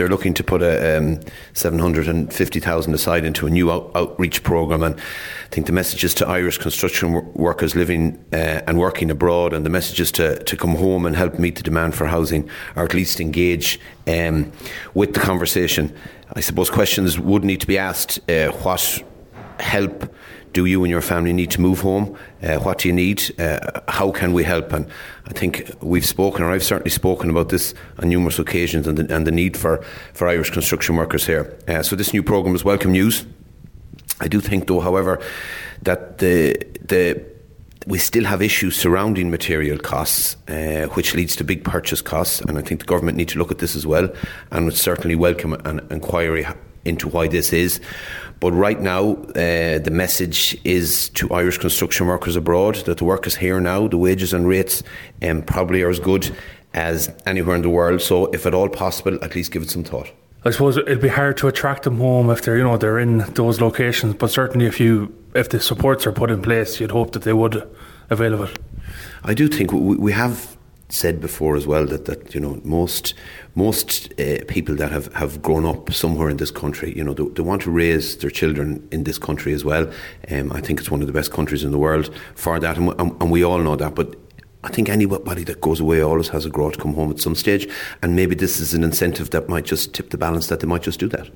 they're looking to put a um, seven hundred and fifty thousand aside into a new out- outreach program, and I think the messages to Irish construction w- workers living uh, and working abroad, and the messages to to come home and help meet the demand for housing, or at least engage um, with the conversation. I suppose questions would need to be asked: uh, What help? do you and your family need to move home? Uh, what do you need? Uh, how can we help? And I think we've spoken, or I've certainly spoken about this on numerous occasions, and the, and the need for, for Irish construction workers here. Uh, so this new programme is welcome news. I do think, though, however, that the the we still have issues surrounding material costs, uh, which leads to big purchase costs, and I think the government need to look at this as well, and would certainly welcome an inquiry into why this is. But right now, uh, the message is to Irish construction workers abroad that the work is here now, the wages and rates um, probably are as good as anywhere in the world. So, if at all possible, at least give it some thought. I suppose it'd be hard to attract them home if they're you know they're in those locations. But certainly, if you if the supports are put in place, you'd hope that they would avail of it. I do think we, we have said before as well that, that you know most most uh, people that have, have grown up somewhere in this country, you know, they, they want to raise their children in this country as well. Um, I think it's one of the best countries in the world for that, and, and, and we all know that. But I think anybody that goes away always has a grow to come home at some stage, and maybe this is an incentive that might just tip the balance that they might just do that.